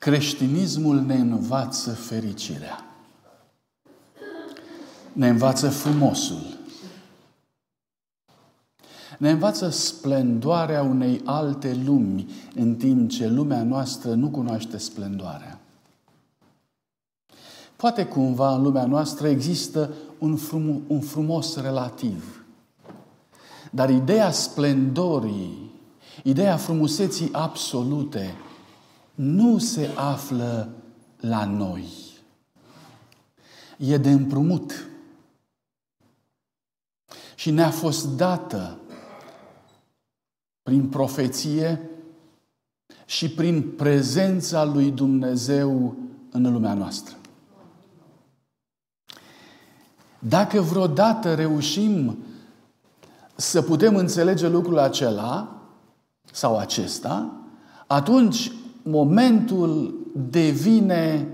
Creștinismul ne învață fericirea. Ne învață frumosul. Ne învață splendoarea unei alte lumi, în timp ce lumea noastră nu cunoaște splendoarea. Poate cumva în lumea noastră există un, frum, un frumos relativ. Dar ideea splendorii, ideea frumuseții absolute, nu se află la noi. E de împrumut. Și ne-a fost dată prin profeție și prin prezența lui Dumnezeu în lumea noastră. Dacă vreodată reușim să putem înțelege lucrul acela sau acesta, atunci momentul devine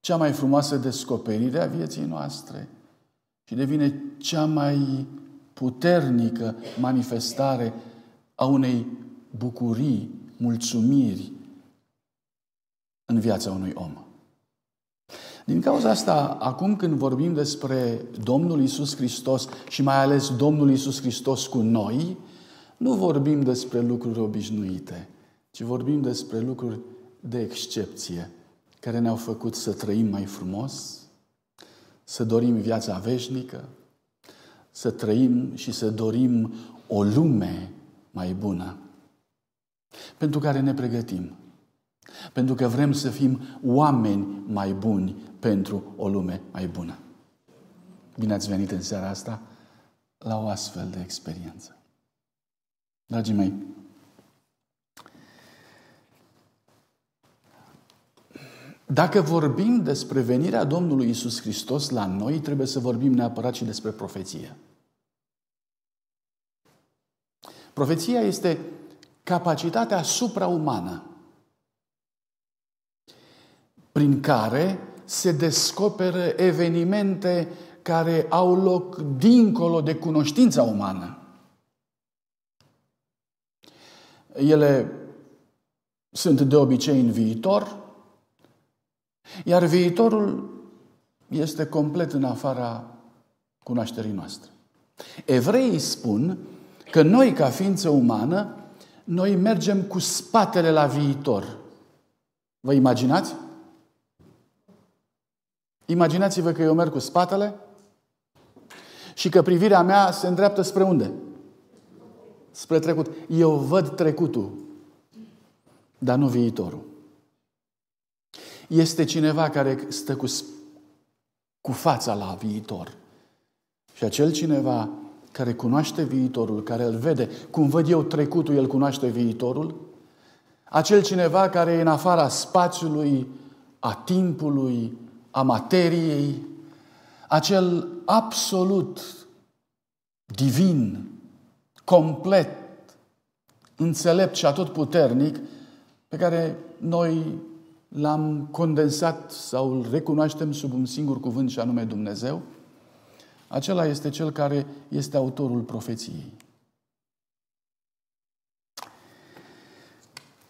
cea mai frumoasă descoperire a vieții noastre și devine cea mai puternică manifestare a unei bucurii, mulțumiri în viața unui om. Din cauza asta, acum când vorbim despre Domnul Isus Hristos și mai ales Domnul Isus Hristos cu noi, nu vorbim despre lucruri obișnuite, ci vorbim despre lucruri de excepție, care ne-au făcut să trăim mai frumos, să dorim viața veșnică, să trăim și să dorim o lume mai bună, pentru care ne pregătim. Pentru că vrem să fim oameni mai buni pentru o lume mai bună. Bine ați venit în seara asta la o astfel de experiență. Dragii mei, Dacă vorbim despre venirea Domnului Isus Hristos la noi, trebuie să vorbim neapărat și despre profeție. Profeția este capacitatea supraumană prin care se descoperă evenimente care au loc dincolo de cunoștința umană. Ele sunt de obicei în viitor, iar viitorul este complet în afara cunoașterii noastre. Evreii spun că noi, ca ființă umană, noi mergem cu spatele la viitor. Vă imaginați? Imaginați-vă că eu merg cu spatele și că privirea mea se îndreaptă spre unde? Spre trecut. Eu văd trecutul, dar nu viitorul. Este cineva care stă cu, cu fața la viitor. Și acel cineva care cunoaște viitorul, care îl vede, cum văd eu trecutul, el cunoaște viitorul, acel cineva care e în afara spațiului, a timpului, a materiei, acel absolut divin, complet, înțelept și atotputernic pe care noi l-am condensat sau îl recunoaștem sub un singur cuvânt și anume Dumnezeu, acela este cel care este autorul profeției.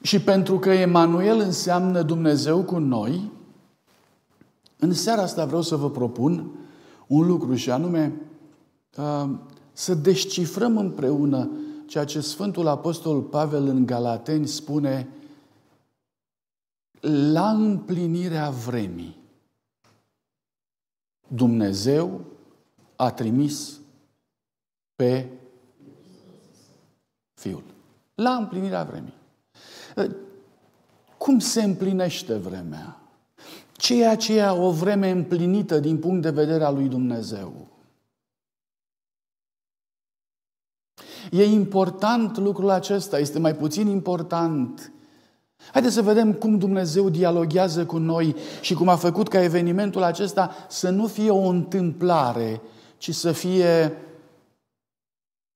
Și pentru că Emanuel înseamnă Dumnezeu cu noi, în seara asta vreau să vă propun un lucru și anume uh, să descifrăm împreună ceea ce Sfântul Apostol Pavel în Galateni spune la împlinirea vremii. Dumnezeu a trimis pe Fiul. La împlinirea vremii. Cum se împlinește vremea? ceea ce e o vreme împlinită din punct de vedere al lui Dumnezeu. E important lucrul acesta, este mai puțin important. Haideți să vedem cum Dumnezeu dialoghează cu noi și cum a făcut ca evenimentul acesta să nu fie o întâmplare, ci să fie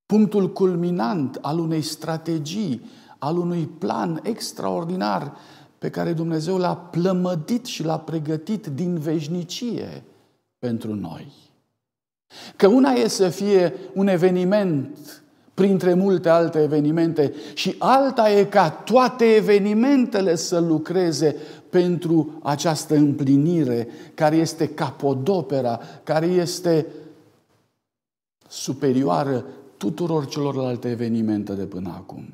punctul culminant al unei strategii, al unui plan extraordinar pe care Dumnezeu l-a plămădit și l-a pregătit din veșnicie pentru noi. Că una e să fie un eveniment printre multe alte evenimente și alta e ca toate evenimentele să lucreze pentru această împlinire care este capodopera, care este superioară tuturor celorlalte evenimente de până acum.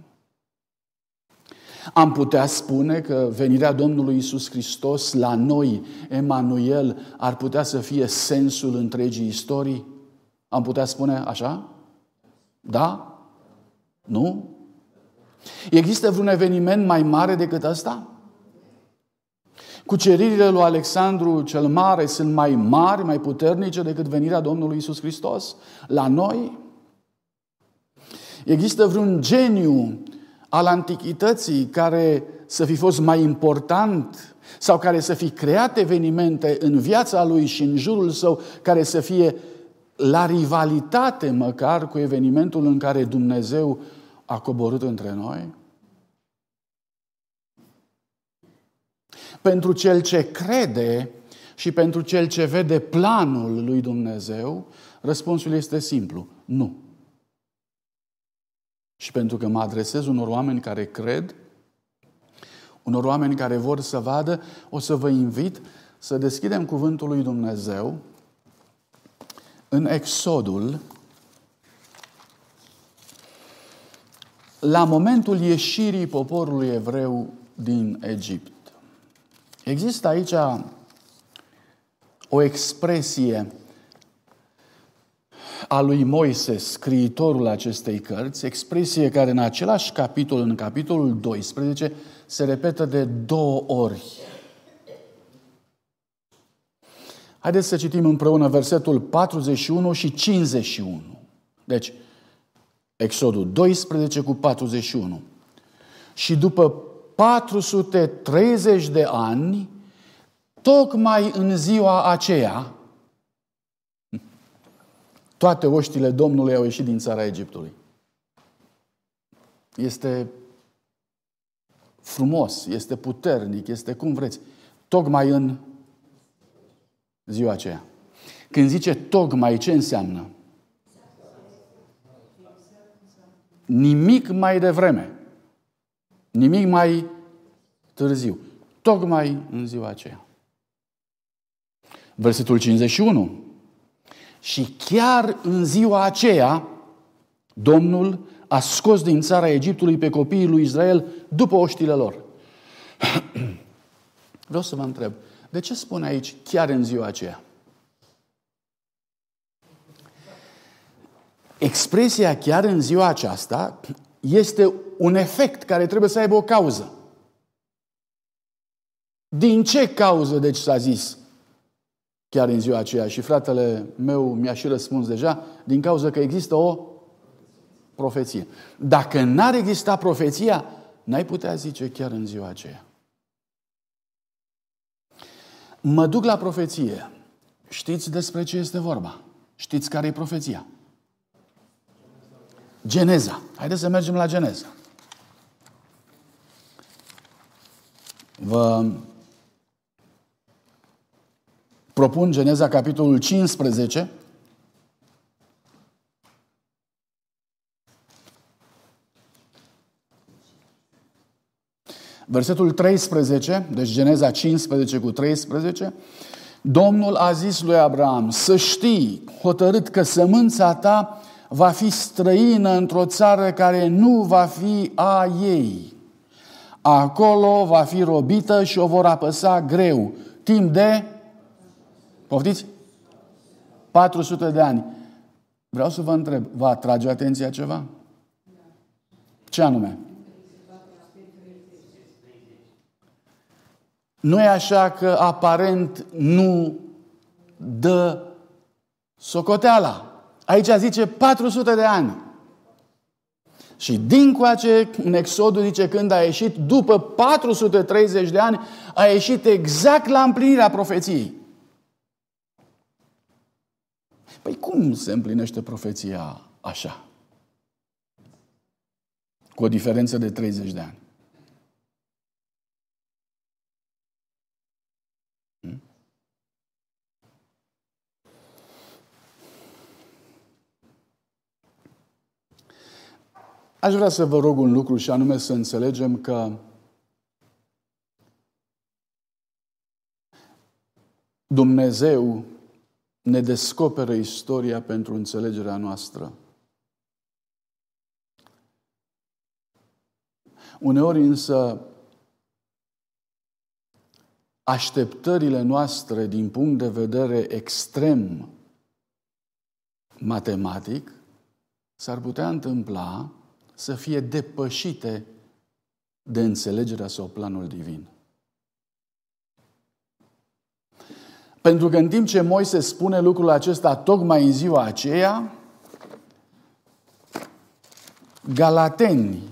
Am putea spune că venirea Domnului Isus Hristos la noi, Emanuel, ar putea să fie sensul întregii istorii? Am putea spune așa? Da? Nu? Există vreun eveniment mai mare decât ăsta? Cuceririle lui Alexandru cel Mare sunt mai mari, mai puternice decât venirea Domnului Isus Hristos la noi? Există vreun geniu al antichității care să fi fost mai important sau care să fi creat evenimente în viața lui și în jurul său care să fie la rivalitate măcar cu evenimentul în care Dumnezeu a coborât între noi? Pentru cel ce crede și pentru cel ce vede planul lui Dumnezeu, răspunsul este simplu. Nu. Și pentru că mă adresez unor oameni care cred, unor oameni care vor să vadă, o să vă invit să deschidem cuvântul lui Dumnezeu în Exodul, la momentul ieșirii poporului evreu din Egipt. Există aici o expresie a lui Moise, scriitorul acestei cărți, expresie care în același capitol, în capitolul 12, se repetă de două ori. Haideți să citim împreună versetul 41 și 51. Deci, Exodul 12 cu 41. Și după 430 de ani, tocmai în ziua aceea, toate oștile Domnului au ieșit din țara Egiptului. Este frumos, este puternic, este cum vreți. Tocmai în ziua aceea. Când zice tocmai, ce înseamnă? Nimic mai devreme. Nimic mai târziu. Tocmai în ziua aceea. Versetul 51. Și chiar în ziua aceea, Domnul a scos din țara Egiptului pe copiii lui Israel după oștile lor. Vreau să vă întreb, de ce spune aici chiar în ziua aceea? Expresia chiar în ziua aceasta este un efect care trebuie să aibă o cauză. Din ce cauză, deci, s-a zis chiar în ziua aceea? Și fratele meu mi-a și răspuns deja, din cauza că există o profeție. Dacă n-ar exista profeția, n-ai putea zice chiar în ziua aceea. Mă duc la profeție. Știți despre ce este vorba? Știți care e profeția? Geneza. Haideți să mergem la Geneza. Vă propun Geneza, capitolul 15, Versetul 13, deci Geneza 15 cu 13, Domnul a zis lui Abraham, să știi hotărât că sămânța ta va fi străină într-o țară care nu va fi a ei. Acolo va fi robită și o vor apăsa greu, timp de, poftiți? 400 de ani. Vreau să vă întreb, vă atrage atenția ceva? Ce anume? Nu e așa că aparent nu dă socoteala. Aici zice 400 de ani. Și dincoace, în Exodul zice, când a ieșit, după 430 de ani, a ieșit exact la împlinirea profeției. Păi cum se împlinește profeția așa? Cu o diferență de 30 de ani. Aș vrea să vă rog un lucru și anume să înțelegem că Dumnezeu ne descoperă istoria pentru înțelegerea noastră. Uneori însă așteptările noastre din punct de vedere extrem matematic s-ar putea întâmpla să fie depășite de înțelegerea sau planul divin. Pentru că în timp ce Moise spune lucrul acesta tocmai în ziua aceea, Galateni,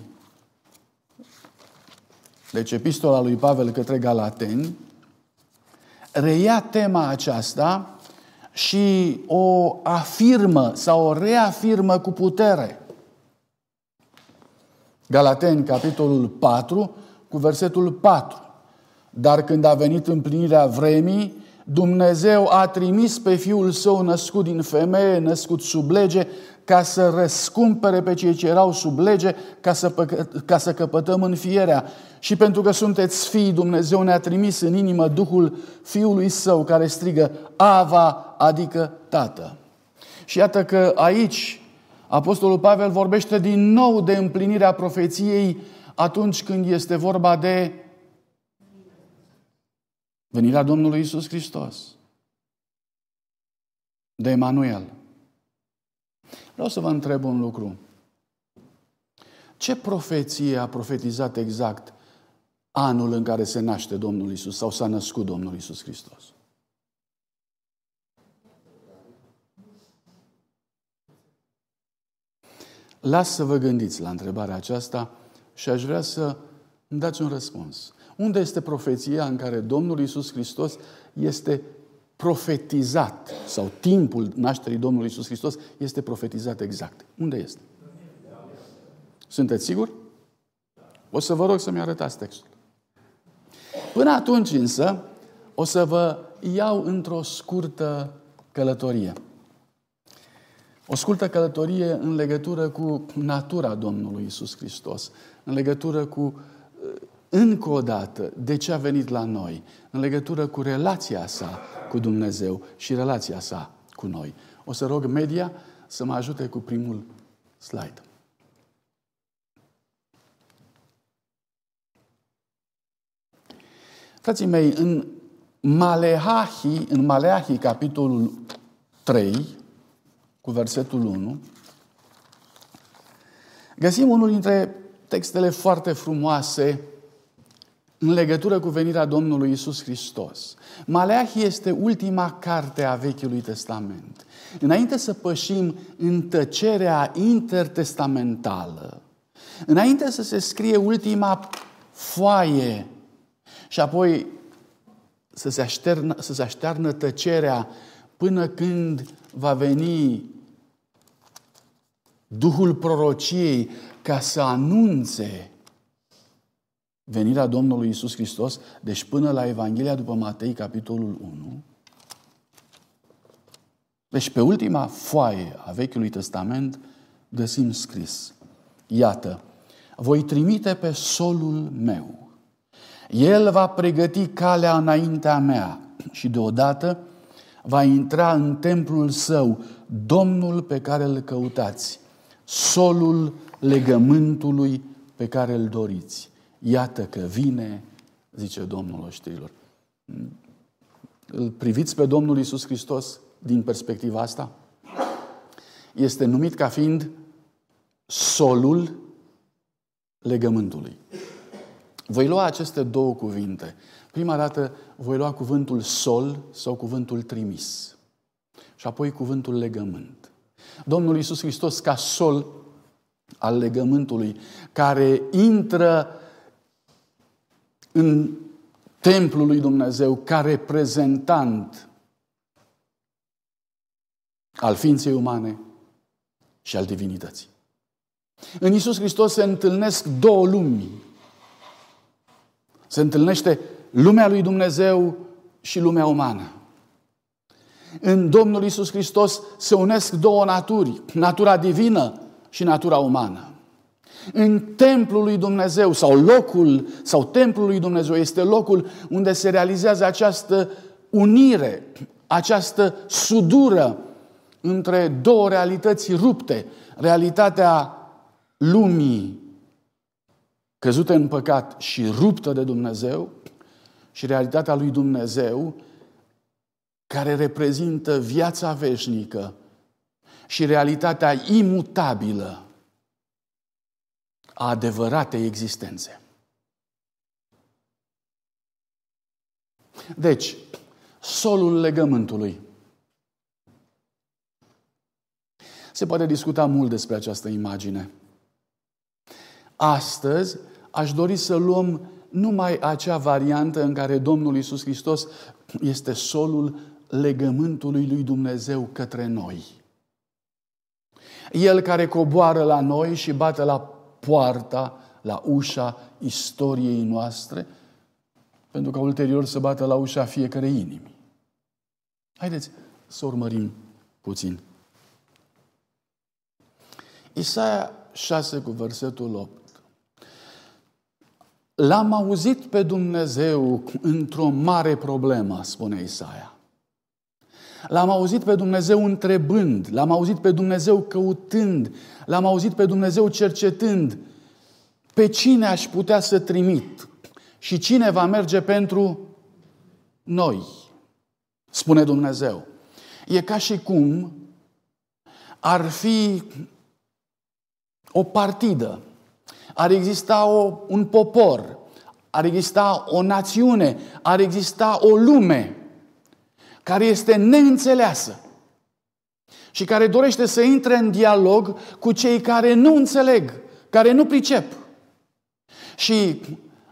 deci epistola lui Pavel către Galateni, reia tema aceasta și o afirmă sau o reafirmă cu putere. Galateni, capitolul 4, cu versetul 4. Dar când a venit împlinirea vremii, Dumnezeu a trimis pe Fiul Său născut din femeie, născut sub lege, ca să răscumpere pe cei ce erau sub lege, ca să, păcă, ca să căpătăm înfierea. Și pentru că sunteți fii, Dumnezeu ne-a trimis în inimă Duhul Fiului Său, care strigă Ava, adică Tată. Și iată că aici Apostolul Pavel vorbește din nou de împlinirea profeției atunci când este vorba de Venirea Domnului Isus Hristos. De Emanuel. Vreau să vă întreb un lucru. Ce profeție a profetizat exact anul în care se naște Domnul Isus sau s-a născut Domnul Isus Hristos? Las să vă gândiți la întrebarea aceasta și aș vrea să îmi dați un răspuns. Unde este profeția în care Domnul Isus Hristos este profetizat sau timpul nașterii Domnului Isus Hristos este profetizat exact? Unde este? Sunteți siguri? O să vă rog să-mi arătați textul. Până atunci însă, o să vă iau într-o scurtă călătorie. O scurtă călătorie în legătură cu natura Domnului Isus Hristos, în legătură cu încă o dată de ce a venit la noi, în legătură cu relația sa cu Dumnezeu și relația sa cu noi. O să rog media să mă ajute cu primul slide. Frații mei, în Maleahi, în Maleahi, capitolul 3, cu versetul 1, găsim unul dintre textele foarte frumoase în legătură cu venirea Domnului Isus Hristos. Maleahi este ultima carte a Vechiului Testament. Înainte să pășim în tăcerea intertestamentală, înainte să se scrie ultima foaie și apoi să se, așternă, să se aștearnă tăcerea până când va veni Duhul prorociei ca să anunțe venirea Domnului Isus Hristos, deci până la Evanghelia după Matei, capitolul 1. Deci pe ultima foaie a Vechiului Testament găsim scris, iată, voi trimite pe solul meu. El va pregăti calea înaintea mea și deodată va intra în templul său Domnul pe care îl căutați, solul legământului pe care îl doriți. Iată că vine, zice Domnul oștirilor. Îl priviți pe Domnul Isus Hristos din perspectiva asta? Este numit ca fiind solul legământului. Voi lua aceste două cuvinte. Prima dată voi lua cuvântul sol sau cuvântul trimis. Și apoi cuvântul legământ. Domnul Isus Hristos ca sol al legământului, care intră în templul lui Dumnezeu ca reprezentant al ființei umane și al divinității. În Isus Hristos se întâlnesc două lumi. Se întâlnește lumea lui Dumnezeu și lumea umană. În Domnul Isus Hristos se unesc două naturi, natura divină și natura umană. În templul lui Dumnezeu sau locul sau templul lui Dumnezeu este locul unde se realizează această unire, această sudură între două realități rupte. Realitatea lumii căzută în păcat și ruptă de Dumnezeu și realitatea lui Dumnezeu care reprezintă viața veșnică și realitatea imutabilă a adevăratei existențe. Deci, solul legământului. Se poate discuta mult despre această imagine. Astăzi aș dori să luăm numai acea variantă în care Domnul Isus Hristos este solul legământului lui Dumnezeu către noi. El care coboară la noi și bate la poarta, la ușa istoriei noastre, pentru că ulterior să bată la ușa fiecare inimi. Haideți să urmărim puțin. Isaia 6 cu versetul 8. L-am auzit pe Dumnezeu într-o mare problemă, spune Isaia. L-am auzit pe Dumnezeu întrebând, l-am auzit pe Dumnezeu căutând, l-am auzit pe Dumnezeu cercetând pe cine aș putea să trimit și cine va merge pentru noi, spune Dumnezeu. E ca și cum ar fi o partidă, ar exista o, un popor, ar exista o națiune, ar exista o lume care este neînțeleasă și care dorește să intre în dialog cu cei care nu înțeleg, care nu pricep. Și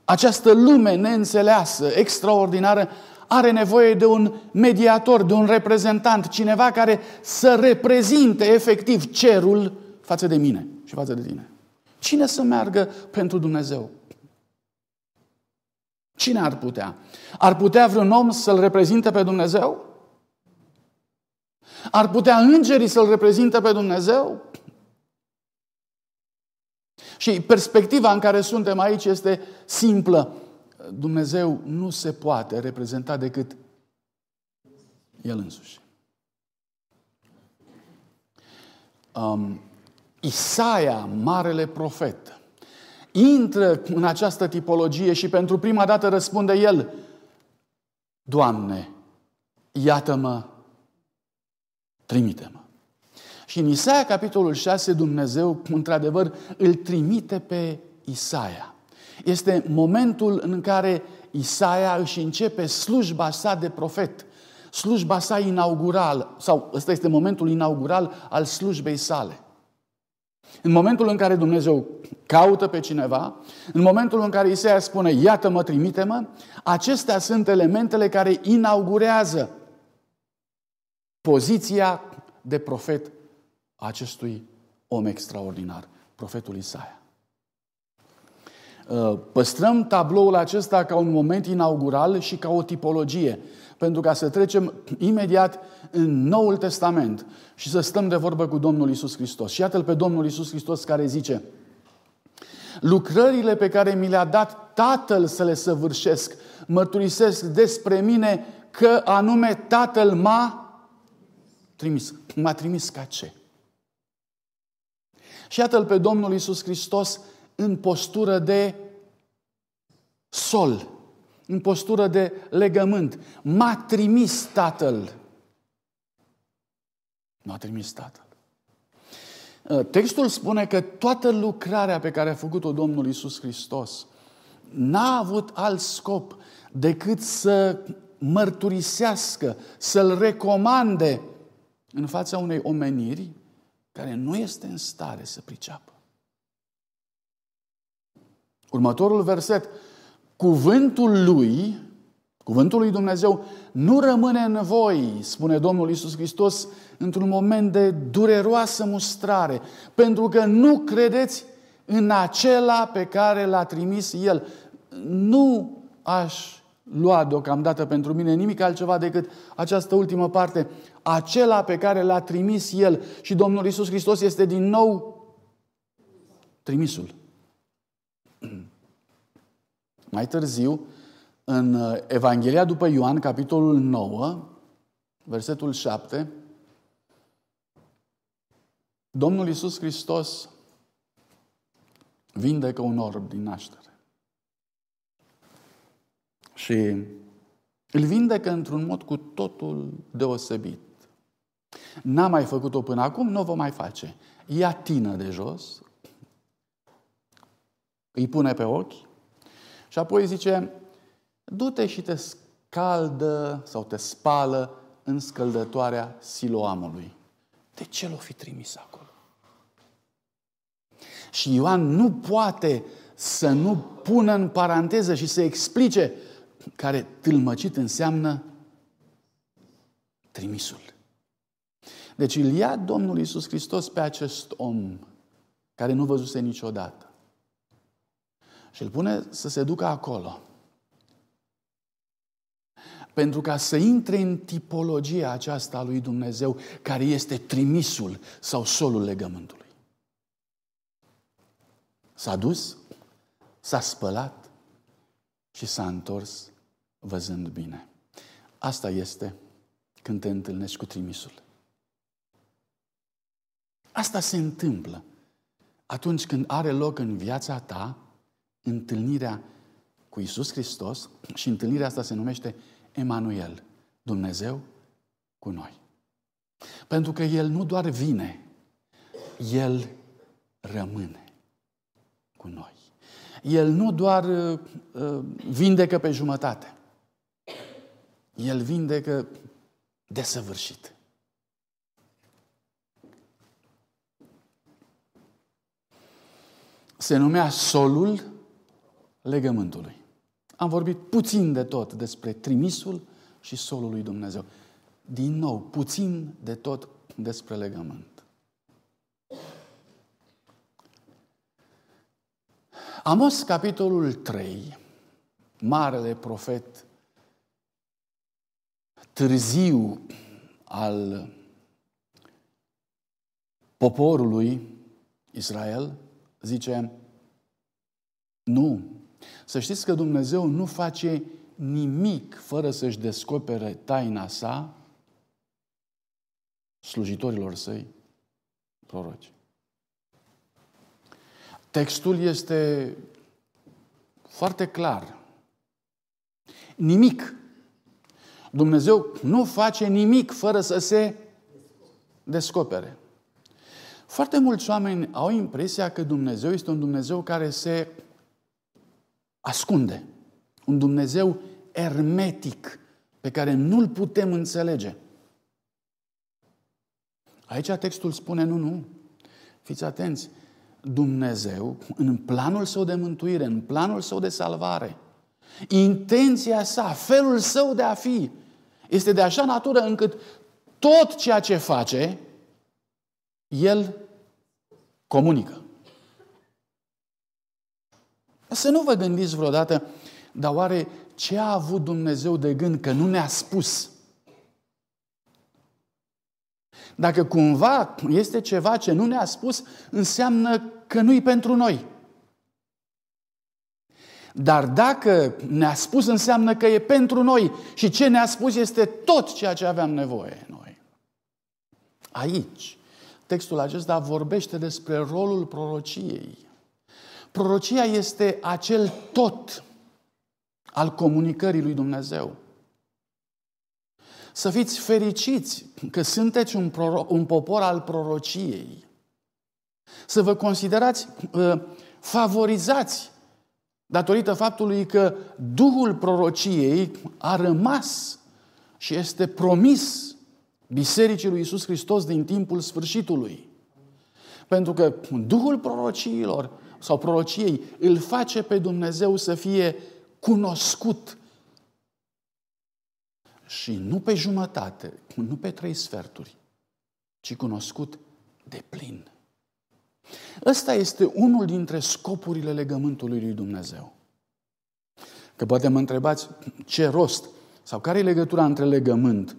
această lume neînțeleasă, extraordinară, are nevoie de un mediator, de un reprezentant, cineva care să reprezinte efectiv cerul față de mine și față de tine. Cine să meargă pentru Dumnezeu? Cine ar putea? Ar putea vreun om să-L reprezinte pe Dumnezeu? Ar putea îngerii să-L reprezinte pe Dumnezeu? Și perspectiva în care suntem aici este simplă. Dumnezeu nu se poate reprezenta decât El însuși. Um, Isaia, marele profet, intră în această tipologie și pentru prima dată răspunde el, Doamne, iată-mă, trimite-mă. Și în Isaia, capitolul 6, Dumnezeu, într-adevăr, îl trimite pe Isaia. Este momentul în care Isaia își începe slujba sa de profet, slujba sa inaugural, sau ăsta este momentul inaugural al slujbei sale. În momentul în care Dumnezeu caută pe cineva, în momentul în care Isaia spune, iată-mă, trimite-mă, acestea sunt elementele care inaugurează poziția de profet a acestui om extraordinar, profetul Isaia. Uh, păstrăm tabloul acesta ca un moment inaugural și ca o tipologie, pentru ca să trecem imediat în Noul Testament și să stăm de vorbă cu Domnul Isus Hristos. Și iată-l pe Domnul Isus Hristos care zice, lucrările pe care mi le-a dat Tatăl să le săvârșesc, mărturisesc despre mine că anume Tatăl m-a trimis. M-a trimis ca ce? Și iată-l pe Domnul Isus Hristos în postură de sol, în postură de legământ. M-a trimis Tatăl. M-a trimis Tatăl. Uh, textul spune că toată lucrarea pe care a făcut-o Domnul Isus Hristos n-a avut alt scop decât să mărturisească, să-L recomande în fața unei omeniri care nu este în stare să priceapă. Următorul verset. Cuvântul lui, cuvântul lui Dumnezeu, nu rămâne în voi, spune Domnul Isus Hristos, într-un moment de dureroasă mustrare, pentru că nu credeți în acela pe care l-a trimis El. Nu aș lua deocamdată pentru mine nimic altceva decât această ultimă parte. Acela pe care l-a trimis El și Domnul Isus Hristos este din nou trimisul. Mai târziu, în uh, Evanghelia după Ioan, capitolul 9, versetul 7, Domnul Iisus Hristos vindecă un orb din naștere. Și îl vindecă într-un mod cu totul deosebit. N-a mai făcut-o până acum, nu o va mai face. Ia tină de jos, îi pune pe ochi și apoi zice, du-te și te scaldă sau te spală în scăldătoarea siloamului. De ce l-o fi trimis acolo? Și Ioan nu poate să nu pună în paranteză și să explice care tâlmăcit înseamnă trimisul. Deci îl ia Domnul Iisus Hristos pe acest om care nu văzuse niciodată. Și îl pune să se ducă acolo. Pentru ca să intre în tipologia aceasta a lui Dumnezeu, care este trimisul sau solul legământului. S-a dus, s-a spălat și s-a întors văzând bine. Asta este când te întâlnești cu trimisul. Asta se întâmplă atunci când are loc în viața ta întâlnirea cu Isus Hristos și întâlnirea asta se numește Emanuel, Dumnezeu cu noi. Pentru că El nu doar vine, El rămâne cu noi. El nu doar uh, uh vindecă pe jumătate, El vindecă desăvârșit. Se numea solul legământului. Am vorbit puțin de tot despre trimisul și solul lui Dumnezeu. Din nou, puțin de tot despre legământ. Amos, capitolul 3, marele profet târziu al poporului Israel, zice, nu, să știți că Dumnezeu nu face nimic fără să-și descopere taina sa slujitorilor săi proroci. Textul este foarte clar. Nimic. Dumnezeu nu face nimic fără să se descopere. Foarte mulți oameni au impresia că Dumnezeu este un Dumnezeu care se ascunde. Un Dumnezeu ermetic pe care nu-l putem înțelege. Aici textul spune nu, nu. Fiți atenți. Dumnezeu, în planul său de mântuire, în planul său de salvare, intenția sa, felul său de a fi, este de așa natură încât tot ceea ce face, el comunică. Să nu vă gândiți vreodată, dar oare ce a avut Dumnezeu de gând că nu ne-a spus? Dacă cumva este ceva ce nu ne-a spus, înseamnă că nu-i pentru noi. Dar dacă ne-a spus, înseamnă că e pentru noi. Și ce ne-a spus este tot ceea ce aveam nevoie noi. Aici, textul acesta vorbește despre rolul prorociei. Prorocia este acel tot al comunicării lui Dumnezeu. Să fiți fericiți că sunteți un, proro- un popor al prorociei. Să vă considerați uh, favorizați datorită faptului că Duhul prorociei a rămas și este promis Bisericii lui Isus Hristos din timpul sfârșitului. Pentru că Duhul prorociilor sau prorociei îl face pe Dumnezeu să fie cunoscut și nu pe jumătate, nu pe trei sferturi, ci cunoscut de plin. Ăsta este unul dintre scopurile legământului lui Dumnezeu. Că poate mă întrebați ce rost sau care e legătura între legământ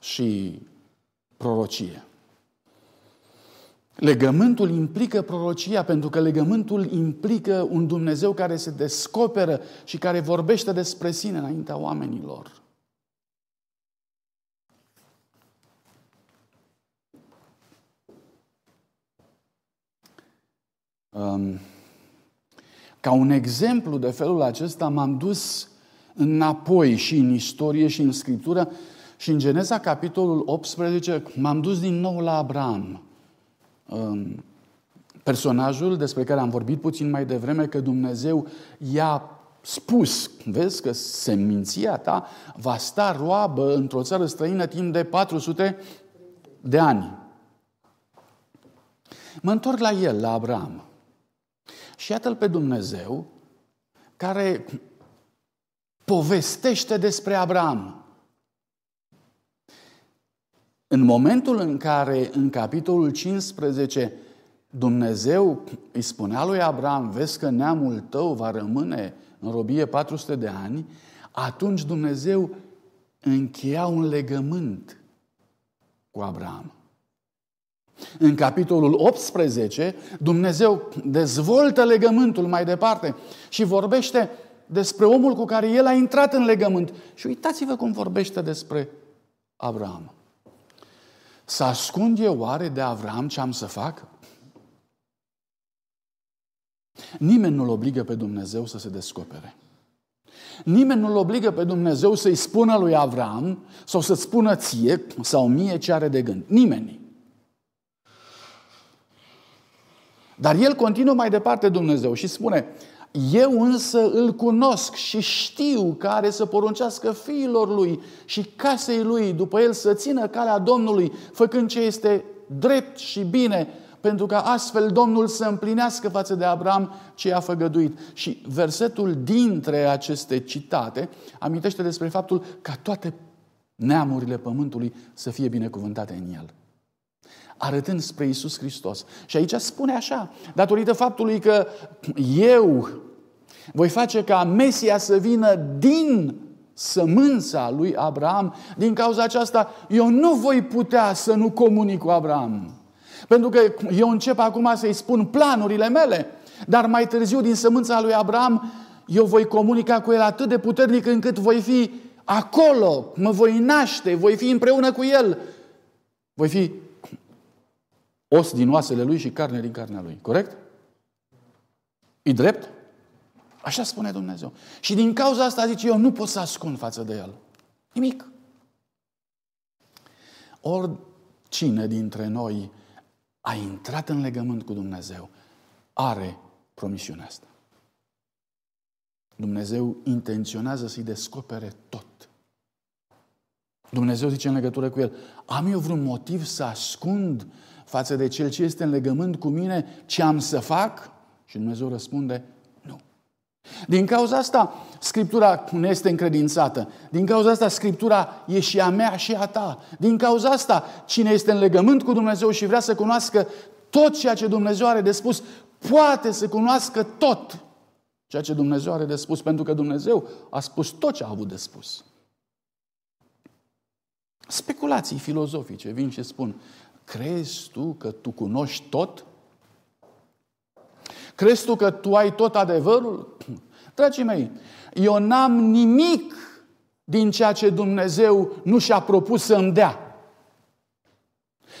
și prorocie. Legământul implică prorocia, pentru că legământul implică un Dumnezeu care se descoperă și care vorbește despre sine înaintea oamenilor. Um, ca un exemplu de felul acesta m-am dus înapoi și în istorie și în scriptură și în Geneza, capitolul 18, m-am dus din nou la Abraham. Um, personajul despre care am vorbit puțin mai devreme, că Dumnezeu i-a spus, vezi că seminția ta va sta roabă într-o țară străină timp de 400 de ani. Mă întorc la el, la Abraham. Și iată-l pe Dumnezeu care povestește despre Abraham. În momentul în care, în capitolul 15, Dumnezeu îi spunea lui Abraham, vezi că neamul tău va rămâne în robie 400 de ani, atunci Dumnezeu încheia un legământ cu Abraham. În capitolul 18, Dumnezeu dezvoltă legământul mai departe și vorbește despre omul cu care el a intrat în legământ. Și uitați-vă cum vorbește despre Abraham. Să ascund eu oare de Avram ce am să fac? Nimeni nu-l obligă pe Dumnezeu să se descopere. Nimeni nu-l obligă pe Dumnezeu să-i spună lui Avram sau să-ți spună ție sau mie ce are de gând. Nimeni. Dar el continuă mai departe Dumnezeu și spune, eu însă îl cunosc și știu că are să poruncească fiilor lui și casei lui după el să țină calea Domnului, făcând ce este drept și bine, pentru ca astfel Domnul să împlinească față de Abraham ce a făgăduit. Și versetul dintre aceste citate amintește despre faptul ca toate neamurile pământului să fie binecuvântate în el arătând spre Isus Hristos. Și aici spune așa, datorită faptului că eu voi face ca Mesia să vină din sămânța lui Abraham, din cauza aceasta eu nu voi putea să nu comunic cu Abraham. Pentru că eu încep acum să-i spun planurile mele, dar mai târziu din sămânța lui Abraham eu voi comunica cu el atât de puternic încât voi fi acolo, mă voi naște, voi fi împreună cu el, voi fi os din oasele lui și carne din carnea lui. Corect? E drept? Așa spune Dumnezeu. Și din cauza asta zice, eu nu pot să ascund față de el. Nimic. Oricine dintre noi a intrat în legământ cu Dumnezeu are promisiunea asta. Dumnezeu intenționează să-i descopere tot. Dumnezeu zice în legătură cu el, am eu vreun motiv să ascund față de cel ce este în legământ cu mine, ce am să fac? Și Dumnezeu răspunde, nu. Din cauza asta, Scriptura nu este încredințată. Din cauza asta, Scriptura e și a mea și a ta. Din cauza asta, cine este în legământ cu Dumnezeu și vrea să cunoască tot ceea ce Dumnezeu are de spus, poate să cunoască tot ceea ce Dumnezeu are de spus, pentru că Dumnezeu a spus tot ce a avut de spus. Speculații filozofice vin și spun, Crezi tu că tu cunoști tot? Crezi tu că tu ai tot adevărul? Dragii mei, eu n-am nimic din ceea ce Dumnezeu nu și-a propus să îmi dea.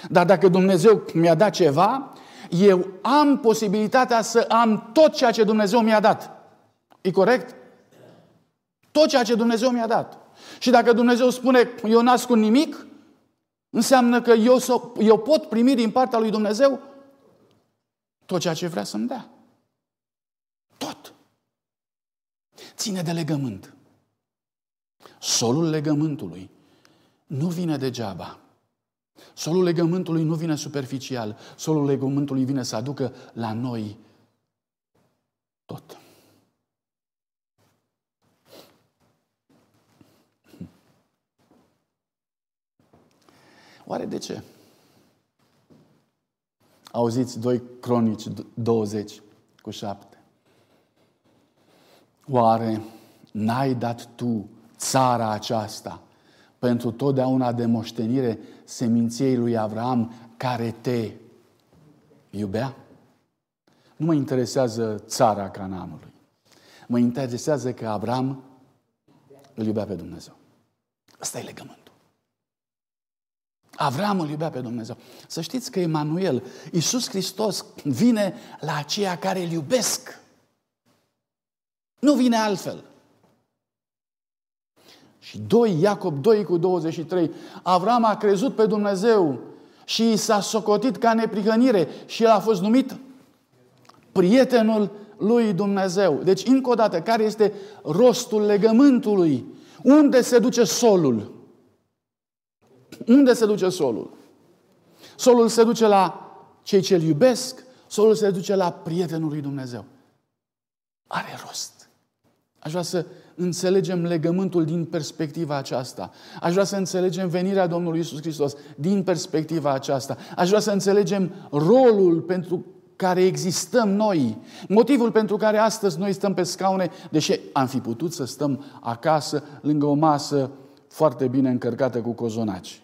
Dar dacă Dumnezeu mi-a dat ceva, eu am posibilitatea să am tot ceea ce Dumnezeu mi-a dat. E corect? Tot ceea ce Dumnezeu mi-a dat. Și dacă Dumnezeu spune, eu n-ascund nimic, Înseamnă că eu, eu pot primi din partea lui Dumnezeu tot ceea ce vrea să-mi dea. Tot. Ține de legământ. Solul legământului nu vine degeaba. Solul legământului nu vine superficial. Solul legământului vine să aducă la noi tot. Oare de ce? Auziți 2 Cronici 20 cu 7. Oare n-ai dat tu țara aceasta pentru totdeauna de moștenire seminției lui Avram care te iubea. Nu mă interesează țara Canaanului. Mă interesează că Abraham îl iubea pe Dumnezeu. Ăsta e legământul. Avram îl iubea pe Dumnezeu. Să știți că Emanuel, Iisus Hristos, vine la aceia care îl iubesc. Nu vine altfel. Și 2, Iacob 2 cu 23, Avram a crezut pe Dumnezeu și și s-a socotit ca neprihănire și el a fost numit prietenul lui Dumnezeu. Deci, încă o dată, care este rostul legământului? Unde se duce solul? Unde se duce solul? Solul se duce la cei ce îl iubesc, solul se duce la prietenul lui Dumnezeu. Are rost. Aș vrea să înțelegem legământul din perspectiva aceasta. Aș vrea să înțelegem venirea Domnului Isus Hristos din perspectiva aceasta. Aș vrea să înțelegem rolul pentru care existăm noi, motivul pentru care astăzi noi stăm pe scaune, deși am fi putut să stăm acasă, lângă o masă foarte bine încărcată cu cozonaci.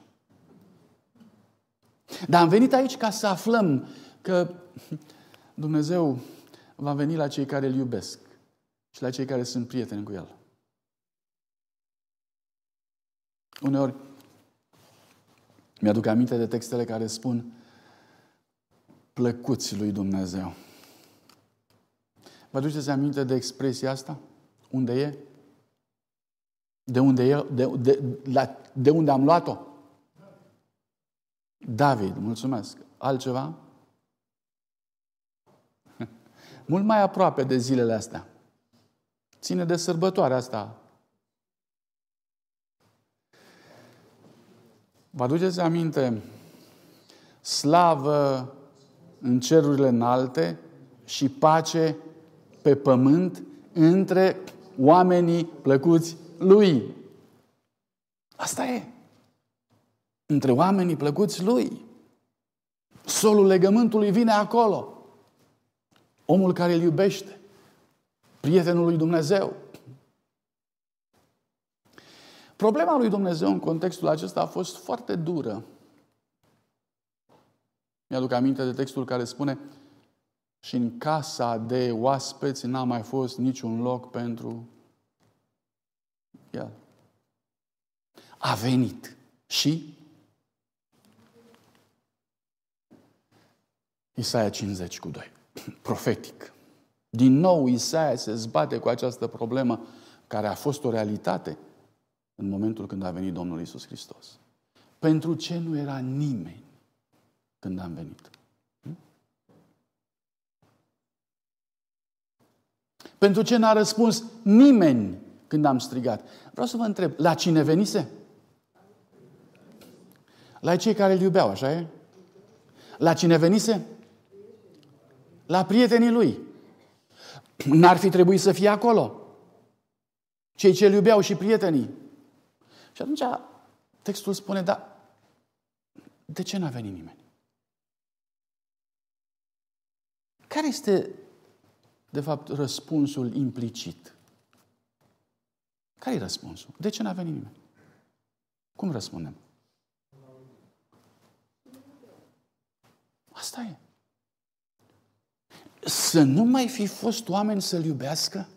Dar am venit aici ca să aflăm că Dumnezeu va veni la cei care îl iubesc și la cei care sunt prieteni cu El. Uneori mi-aduc aminte de textele care spun plăcuți lui Dumnezeu. Vă aduceți aminte de expresia asta? Unde e? De unde, e? De, de, la, de unde am luat-o? David, mulțumesc. Altceva? Mult mai aproape de zilele astea. Ține de sărbătoarea asta. Vă aduceți aminte? Slavă în cerurile înalte și pace pe pământ între oamenii plăcuți lui. Asta e. Între oamenii plăcuți lui. Solul legământului vine acolo. Omul care îl iubește. Prietenul lui Dumnezeu. Problema lui Dumnezeu în contextul acesta a fost foarte dură. Mi-aduc aminte de textul care spune și în casa de oaspeți n-a mai fost niciun loc pentru el. A venit și Isaia 50 cu 2. Profetic. Din nou Isaia se zbate cu această problemă care a fost o realitate în momentul când a venit Domnul Isus Hristos. Pentru ce nu era nimeni când am venit? Hm? Pentru ce n-a răspuns nimeni când am strigat? Vreau să vă întreb, la cine venise? La cei care îl iubeau, așa e? La cine venise? La prietenii lui. N-ar fi trebuit să fie acolo. Cei ce îl iubeau și prietenii. Și atunci textul spune, da, de ce n-a venit nimeni? Care este, de fapt, răspunsul implicit? Care e răspunsul? De ce n-a venit nimeni? Cum răspundem? Asta e. Să nu mai fi fost oameni să-L iubească?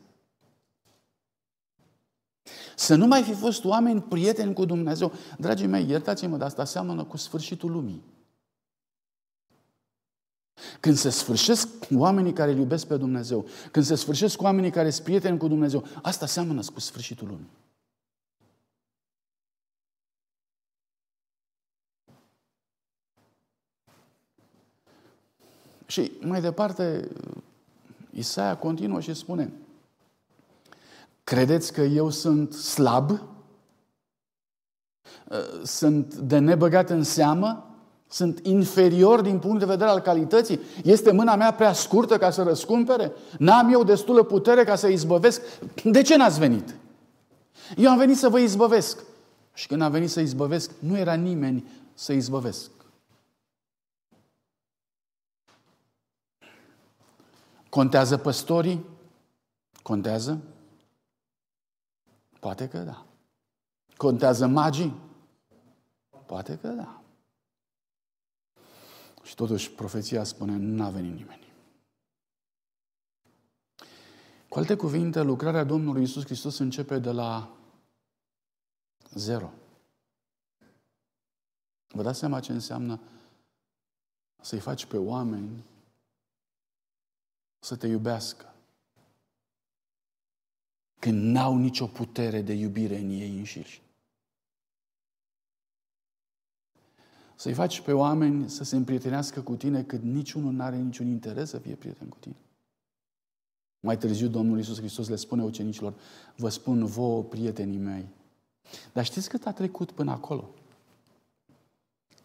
Să nu mai fi fost oameni prieteni cu Dumnezeu. Dragii mei, iertați-mă, dar asta seamănă cu sfârșitul lumii. Când se sfârșesc oamenii care îl iubesc pe Dumnezeu, când se sfârșesc oamenii care sunt prieteni cu Dumnezeu, asta seamănă cu sfârșitul lumii. Și mai departe, Isaia continuă și spune, credeți că eu sunt slab? Sunt de nebăgat în seamă? Sunt inferior din punct de vedere al calității? Este mâna mea prea scurtă ca să răscumpere? N-am eu destulă putere ca să izbăvesc? De ce n-ați venit? Eu am venit să vă izbăvesc. Și când am venit să izbăvesc, nu era nimeni să izbăvesc. Contează păstorii? Contează? Poate că da. Contează magii? Poate că da. Și totuși profeția spune, nu a venit nimeni. Cu alte cuvinte, lucrarea Domnului Isus Hristos începe de la zero. Vă dați seama ce înseamnă să-i faci pe oameni să te iubească. Când n-au nicio putere de iubire în ei înșiși. Să-i faci pe oameni să se împrietenească cu tine când niciunul nu are niciun interes să fie prieten cu tine. Mai târziu Domnul Iisus Hristos le spune ucenicilor, vă spun vouă, prietenii mei. Dar știți cât a trecut până acolo?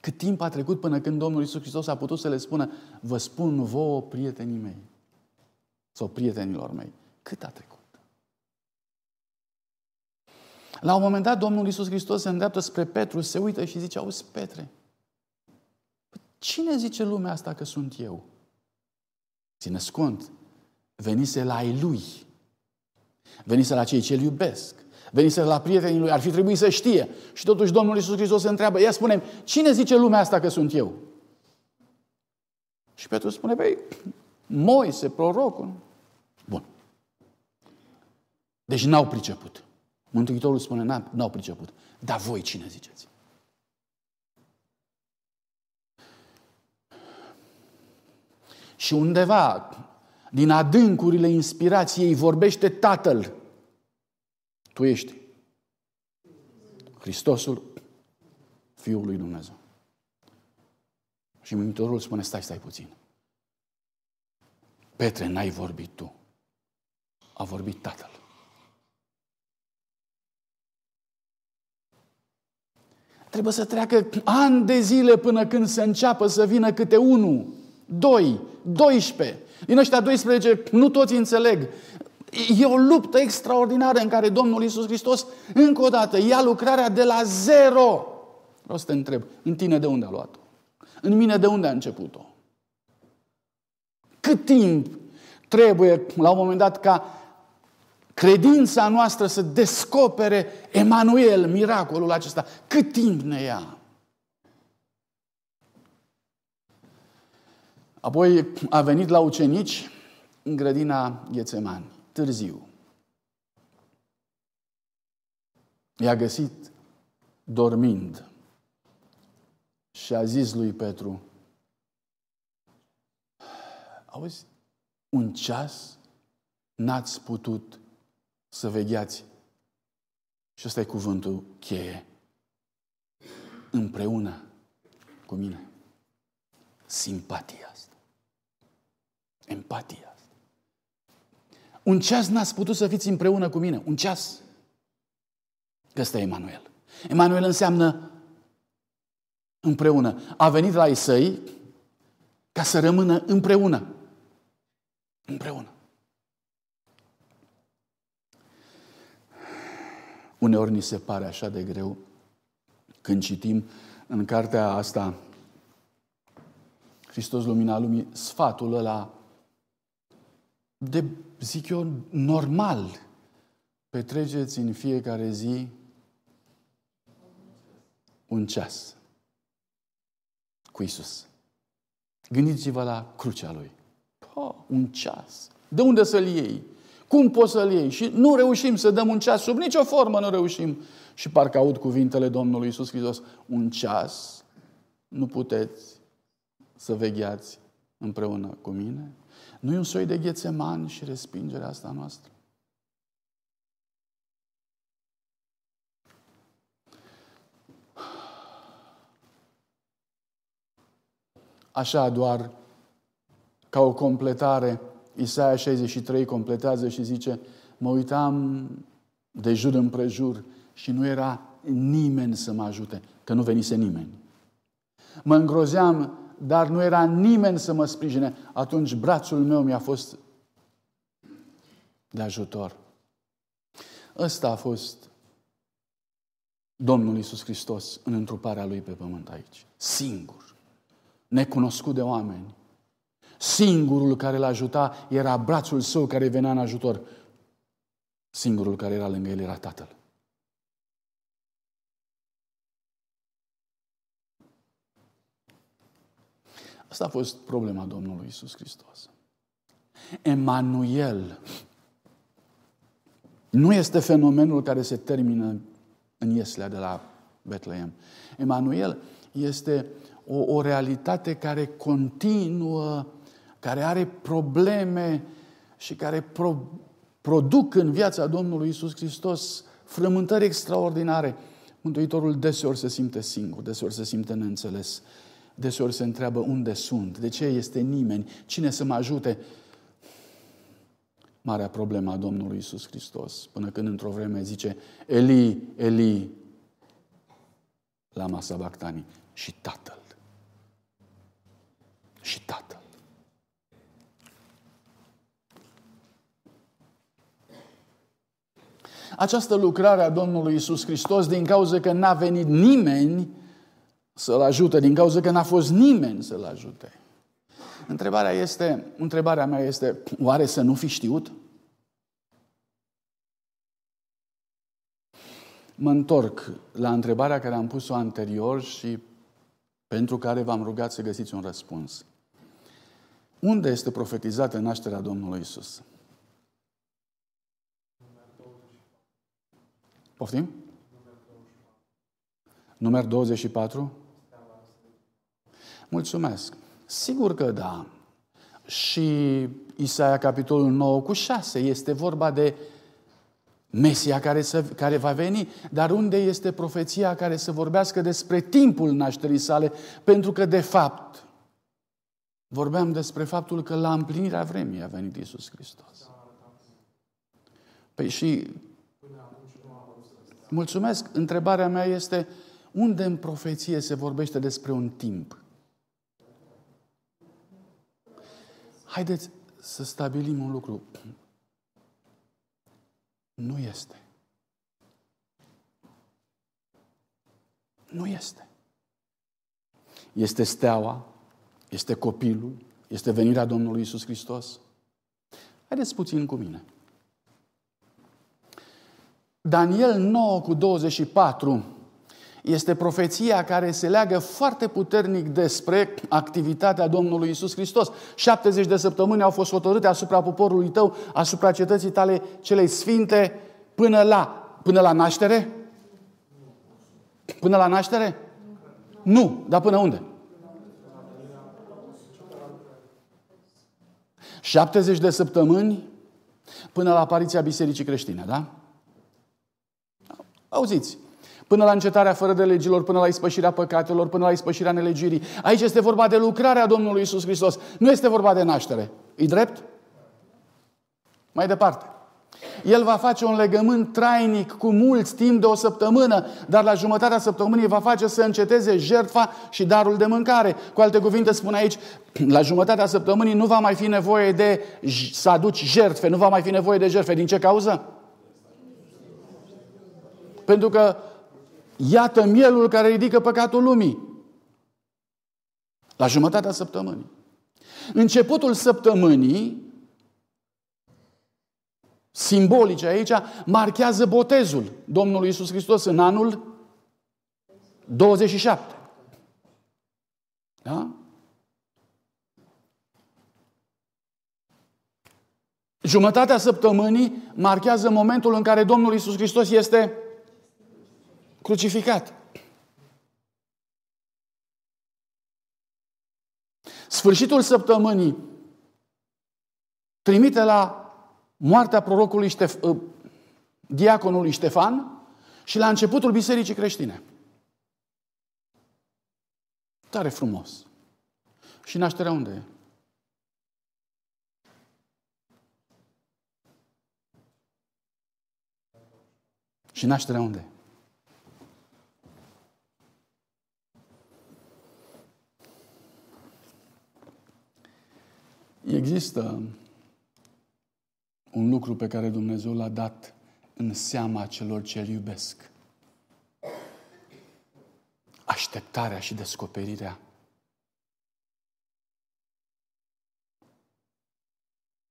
Cât timp a trecut până când Domnul Iisus Hristos a putut să le spună, vă spun vouă, prietenii mei. Sau prietenilor mei. Cât a trecut? La un moment dat, Domnul Iisus Hristos se îndreaptă spre Petru, se uită și zice, auzi, Petre, cine zice lumea asta că sunt eu? Ține cont, venise la ei lui. Venise la cei ce îl iubesc. Venise la prietenii lui. Ar fi trebuit să știe. Și totuși Domnul Iisus Hristos se întreabă, ia spune cine zice lumea asta că sunt eu? Și Petru spune, păi, Moise, prorocul. Bun. Deci n-au priceput. Mântuitorul spune, n-au priceput. Dar voi cine ziceți? Și undeva din adâncurile inspirației vorbește Tatăl. Tu ești Hristosul, Fiul lui Dumnezeu. Și Mântuitorul spune, stai, stai puțin. Petre, n-ai vorbit tu. A vorbit Tatăl. Trebuie să treacă ani de zile până când să înceapă să vină câte unul, doi, doisprezece, din ăștia 12, nu toți înțeleg. E o luptă extraordinară în care Domnul Iisus Hristos, încă o dată, ia lucrarea de la zero. Vreau să te întreb, în tine de unde a luat-o? În mine de unde a început-o? Cât timp trebuie, la un moment dat, ca credința noastră să descopere Emanuel, miracolul acesta? Cât timp ne ia? Apoi a venit la ucenici în grădina Ghețemani, târziu. I-a găsit dormind și a zis lui Petru, auzi, un ceas n-ați putut să vegheați. Și ăsta e cuvântul cheie. Împreună cu mine. Simpatia asta. Empatia. Un ceas n-ați putut să fiți împreună cu mine. Un ceas. Că ăsta e Emanuel. Emanuel înseamnă împreună. A venit la ei săi ca să rămână împreună. Împreună. Uneori ni se pare așa de greu când citim în cartea asta Hristos Lumina Lumii, sfatul ăla de, zic eu, normal. Petreceți în fiecare zi un ceas cu Isus. Gândiți-vă la crucea Lui. Oh, un ceas. De unde să-l iei? Cum poți să-l iei? Și nu reușim să dăm un ceas, sub nicio formă nu reușim. Și parcă aud cuvintele Domnului Isus Hristos. Un ceas nu puteți să vegheați împreună cu mine? Nu e un soi de ghețeman și respingerea asta noastră? Așa doar, ca o completare, Isaia 63 completează și zice, mă uitam de jur împrejur și nu era nimeni să mă ajute, că nu venise nimeni. Mă îngrozeam dar nu era nimeni să mă sprijine. Atunci brațul meu mi-a fost de ajutor. Ăsta a fost Domnul Isus Hristos în întruparea Lui pe pământ aici. Singur. Necunoscut de oameni. Singurul care l-a ajuta era brațul său care venea în ajutor. Singurul care era lângă el era Tatăl. Asta a fost problema Domnului Isus Hristos. Emanuel nu este fenomenul care se termină în Ieslea de la Betleem. Emanuel este o, o realitate care continuă, care are probleme și care pro, produc în viața Domnului Isus Hristos frământări extraordinare. Mântuitorul deseori se simte singur, deseori se simte neînțeles, deseori se întreabă unde sunt, de ce este nimeni, cine să mă ajute. Marea problemă a Domnului Isus Hristos, până când într-o vreme zice, Eli, Eli, la masa Bactanii, și Tatăl. Și Tatăl. Această lucrare a Domnului Isus Hristos, din cauza că n-a venit nimeni să-l ajute, din cauza că n-a fost nimeni să-l ajute. Întrebarea, este, întrebarea mea este, oare să nu fi știut? Mă întorc la întrebarea care am pus-o anterior și pentru care v-am rugat să găsiți un răspuns. Unde este profetizată nașterea Domnului Isus? Poftim? Număr 24? Mulțumesc. Sigur că da. Și Isaia, capitolul 9 cu 6, este vorba de Mesia care, să, care va veni. Dar unde este profeția care să vorbească despre timpul nașterii sale? Pentru că, de fapt, vorbeam despre faptul că la împlinirea vremii a venit Isus Hristos. Păi și Mulțumesc. Întrebarea mea este, unde în profeție se vorbește despre un timp? Haideți să stabilim un lucru. Nu este. Nu este. Este steaua, este copilul, este venirea Domnului Isus Hristos. Haideți puțin cu mine. Daniel 9 cu 24 este profeția care se leagă foarte puternic despre activitatea Domnului Isus Hristos. 70 de săptămâni au fost hotărâte asupra poporului tău, asupra cetății tale celei sfinte, până la, până la naștere? Până la naștere? Nu, dar până unde? 70 de săptămâni până la apariția Bisericii Creștine, da? Auziți, până la încetarea fără de legilor, până la ispășirea păcatelor, până la ispășirea nelegirii. Aici este vorba de lucrarea Domnului Isus Hristos. Nu este vorba de naștere. E drept? Mai departe. El va face un legământ trainic cu mulți timp de o săptămână, dar la jumătatea săptămânii va face să înceteze jertfa și darul de mâncare. Cu alte cuvinte spune aici, la jumătatea săptămânii nu va mai fi nevoie de să aduci jertfe, nu va mai fi nevoie de jertfe. Din ce cauză? Pentru că iată mielul care ridică păcatul lumii. La jumătatea săptămânii. Începutul săptămânii, simbolice aici, marchează botezul Domnului Isus Hristos în anul 27. Da? Jumătatea săptămânii marchează momentul în care Domnul Isus Hristos este crucificat. Sfârșitul săptămânii trimite la moartea prorocului Ștef- ă, diaconului Ștefan și la începutul bisericii creștine. Tare frumos. Și nașterea unde e? Și nașterea unde e? Există un lucru pe care Dumnezeu l-a dat în seama celor ce îl iubesc. Așteptarea și descoperirea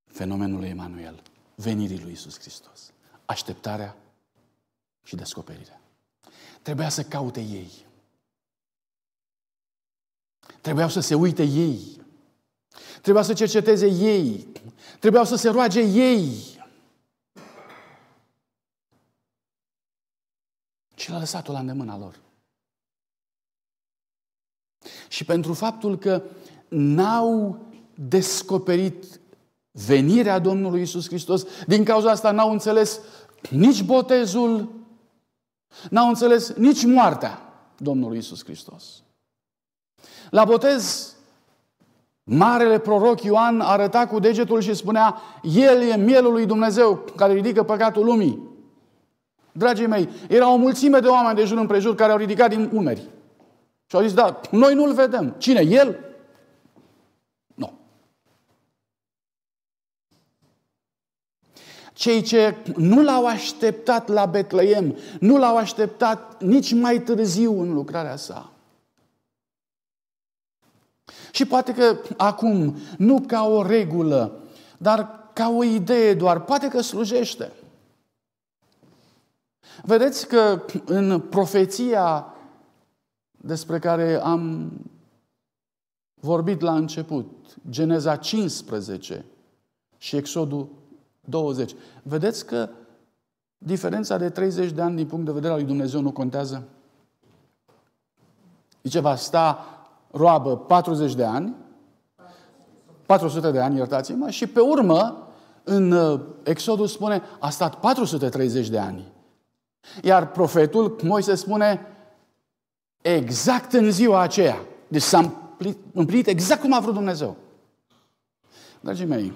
fenomenului Emanuel, venirii lui Isus Hristos. Așteptarea și descoperirea. Trebuia să caute ei. Trebuiau să se uite ei. Trebuiau să cerceteze ei. Trebuiau să se roage ei. Și l-a lăsat-o la îndemâna lor. Și pentru faptul că n-au descoperit venirea Domnului Isus Hristos, din cauza asta n-au înțeles nici botezul, n-au înțeles nici moartea Domnului Isus Hristos. La botez, marele proroc Ioan arăta cu degetul și spunea, El e mielul lui Dumnezeu care ridică păcatul lumii. Dragii mei, era o mulțime de oameni de jur împrejur care au ridicat din umeri. Și au zis, da, noi nu-l vedem. Cine? El? Nu. Cei ce nu l-au așteptat la Betleem, nu l-au așteptat nici mai târziu în lucrarea sa. Și poate că acum, nu ca o regulă, dar ca o idee doar, poate că slujește. Vedeți că în profeția despre care am vorbit la început, Geneza 15 și Exodul 20, vedeți că diferența de 30 de ani din punct de vedere al lui Dumnezeu nu contează? Zice, va sta roabă 40 de ani, 400 de ani, iertați-mă, și pe urmă, în uh, Exodul spune, a stat 430 de ani. Iar profetul Moise spune, exact în ziua aceea. Deci s-a împlinit exact cum a vrut Dumnezeu. Dragii mei,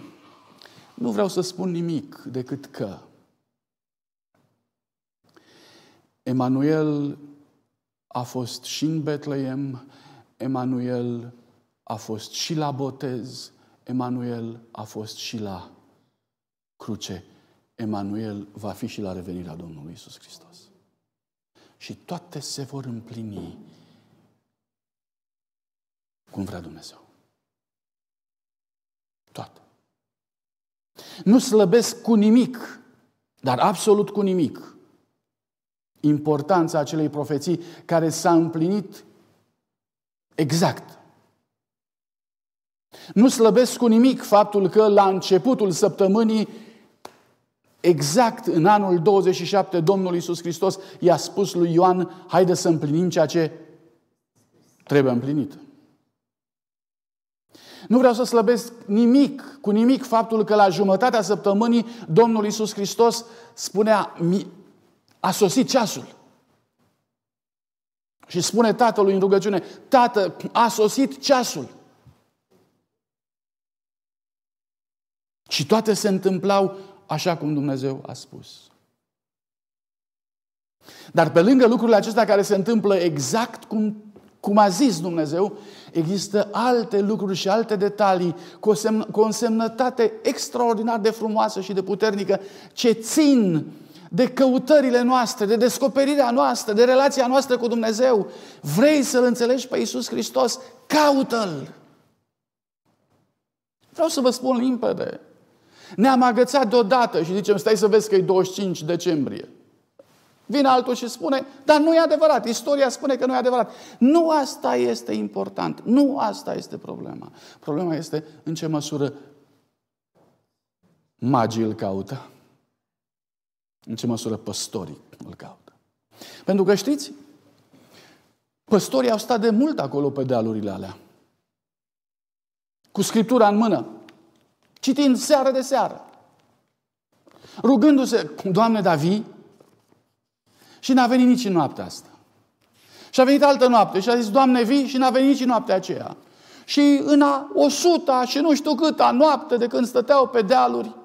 nu vreau să spun nimic decât că Emanuel a fost și în Betleem, Emanuel a fost și la botez, Emanuel a fost și la cruce. Emanuel va fi și la revenirea Domnului Isus Hristos. Și toate se vor împlini cum vrea Dumnezeu. Toate. Nu slăbesc cu nimic, dar absolut cu nimic, importanța acelei profeții care s-a împlinit exact. Nu slăbesc cu nimic faptul că la începutul săptămânii Exact în anul 27, Domnul Iisus Hristos i-a spus lui Ioan, haide să împlinim ceea ce trebuie împlinit. Nu vreau să slăbesc nimic, cu nimic, faptul că la jumătatea săptămânii Domnul Iisus Hristos spunea, a sosit ceasul. Și spune tatălui în rugăciune, Tată, a sosit ceasul. Și toate se întâmplau așa cum Dumnezeu a spus. Dar pe lângă lucrurile acestea care se întâmplă exact cum, cum a zis Dumnezeu, există alte lucruri și alte detalii cu o, semn, cu o însemnătate extraordinar de frumoasă și de puternică ce țin de căutările noastre, de descoperirea noastră, de relația noastră cu Dumnezeu. Vrei să-L înțelegi pe Iisus Hristos? Caută-L! Vreau să vă spun limpede. Ne-am agățat deodată și zicem, stai să vezi că e 25 decembrie. Vine altul și spune, dar nu e adevărat. Istoria spune că nu e adevărat. Nu asta este important. Nu asta este problema. Problema este în ce măsură magii îl caută. În ce măsură păstorii îl caută. Pentru că știți, păstorii au stat de mult acolo pe dealurile alea. Cu Scriptura în mână citind seară de seară. Rugându-se, Doamne, David, și n-a venit nici în noaptea asta. Și a venit altă noapte și a zis, Doamne, vii și n-a venit nici în noaptea aceea. Și în a o suta și nu știu câta noapte de când stăteau pe dealuri,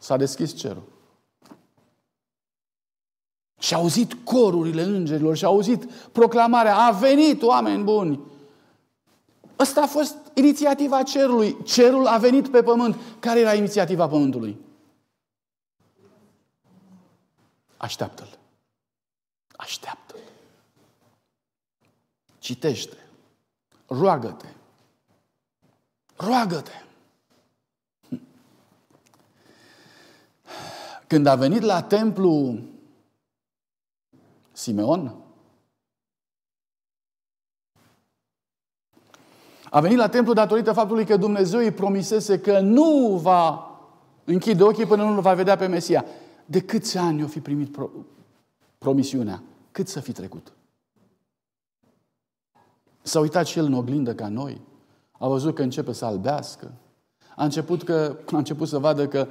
s-a deschis cerul. Și a auzit corurile îngerilor și a auzit proclamarea, a venit oameni buni, Ăsta a fost inițiativa cerului. Cerul a venit pe pământ. Care era inițiativa pământului? Așteaptă-l. Așteaptă-l. Citește. Roagă-te. Roagă-te. Când a venit la templu Simeon, a venit la templu datorită faptului că Dumnezeu îi promisese că nu va închide ochii până nu îl va vedea pe Mesia. De câți ani o fi primit pro- promisiunea? Cât să fi trecut? S-a uitat și el în oglindă ca noi. A văzut că începe să albească. A început, că, a început să vadă că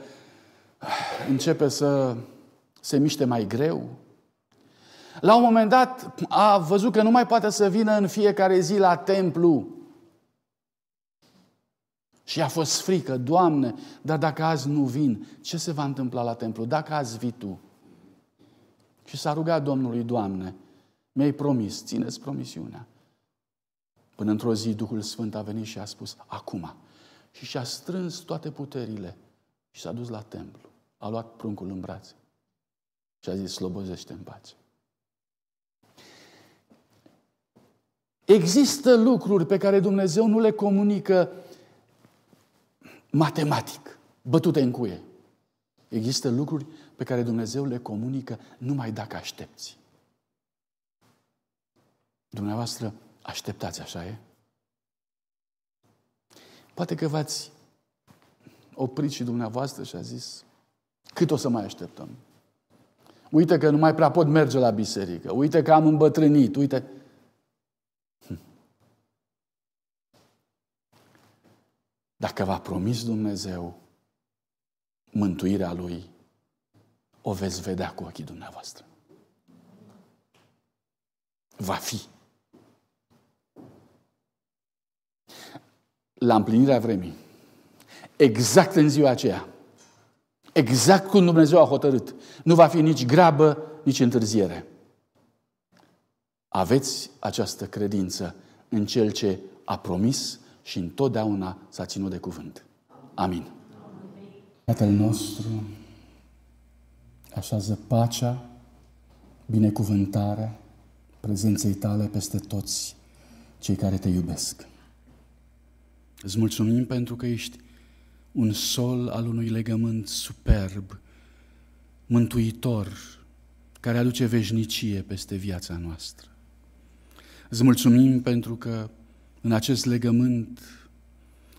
începe să se miște mai greu. La un moment dat a văzut că nu mai poate să vină în fiecare zi la templu. Și a fost frică, Doamne, dar dacă azi nu vin, ce se va întâmpla la templu? Dacă azi vii Tu? Și s-a rugat Domnului, Doamne, mi-ai promis, țineți promisiunea. Până într-o zi Duhul Sfânt a venit și a spus, acum. Și și-a strâns toate puterile și s-a dus la templu. A luat pruncul în brațe și a zis, slobozește în pace. Există lucruri pe care Dumnezeu nu le comunică matematic, bătute în cuie. Există lucruri pe care Dumnezeu le comunică numai dacă aștepți. Dumneavoastră așteptați, așa e? Poate că v-ați oprit și dumneavoastră și a zis, cât o să mai așteptăm? Uite că nu mai prea pot merge la biserică. Uite că am îmbătrânit. Uite. Hm. Dacă v-a promis Dumnezeu mântuirea Lui, o veți vedea cu ochii dumneavoastră. Va fi. La împlinirea vremii, exact în ziua aceea, exact cum Dumnezeu a hotărât, nu va fi nici grabă, nici întârziere. Aveți această credință în Cel ce a promis și întotdeauna s-a ținut de cuvânt. Amin. Tatăl nostru, așează pacea, binecuvântarea, prezenței tale peste toți cei care te iubesc. Îți mulțumim pentru că ești un sol al unui legământ superb, mântuitor, care aduce veșnicie peste viața noastră. Îți mulțumim pentru că în acest legământ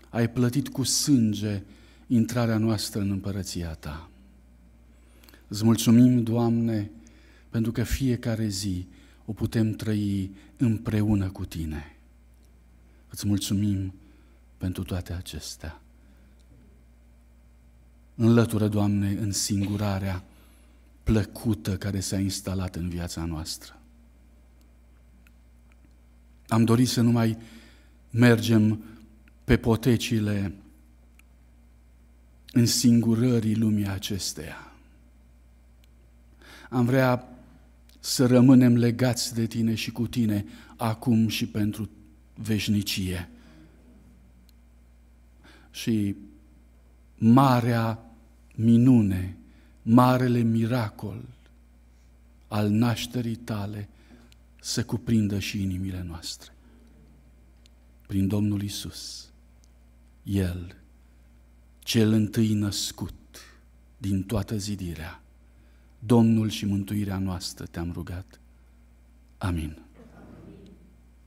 ai plătit cu sânge intrarea noastră în împărăția Ta. Îți mulțumim, Doamne, pentru că fiecare zi o putem trăi împreună cu Tine. Îți mulțumim pentru toate acestea. Înlătură, Doamne, în singurarea plăcută care s-a instalat în viața noastră. Am dorit să nu mai mergem pe potecile singurării lumii acesteia. Am vrea să rămânem legați de tine și cu tine acum și pentru veșnicie. Și marea minune, marele miracol al nașterii tale să cuprindă și inimile noastre. Prin Domnul Isus, El, cel întâi născut din toată zidirea, Domnul și mântuirea noastră te-am rugat. Amin.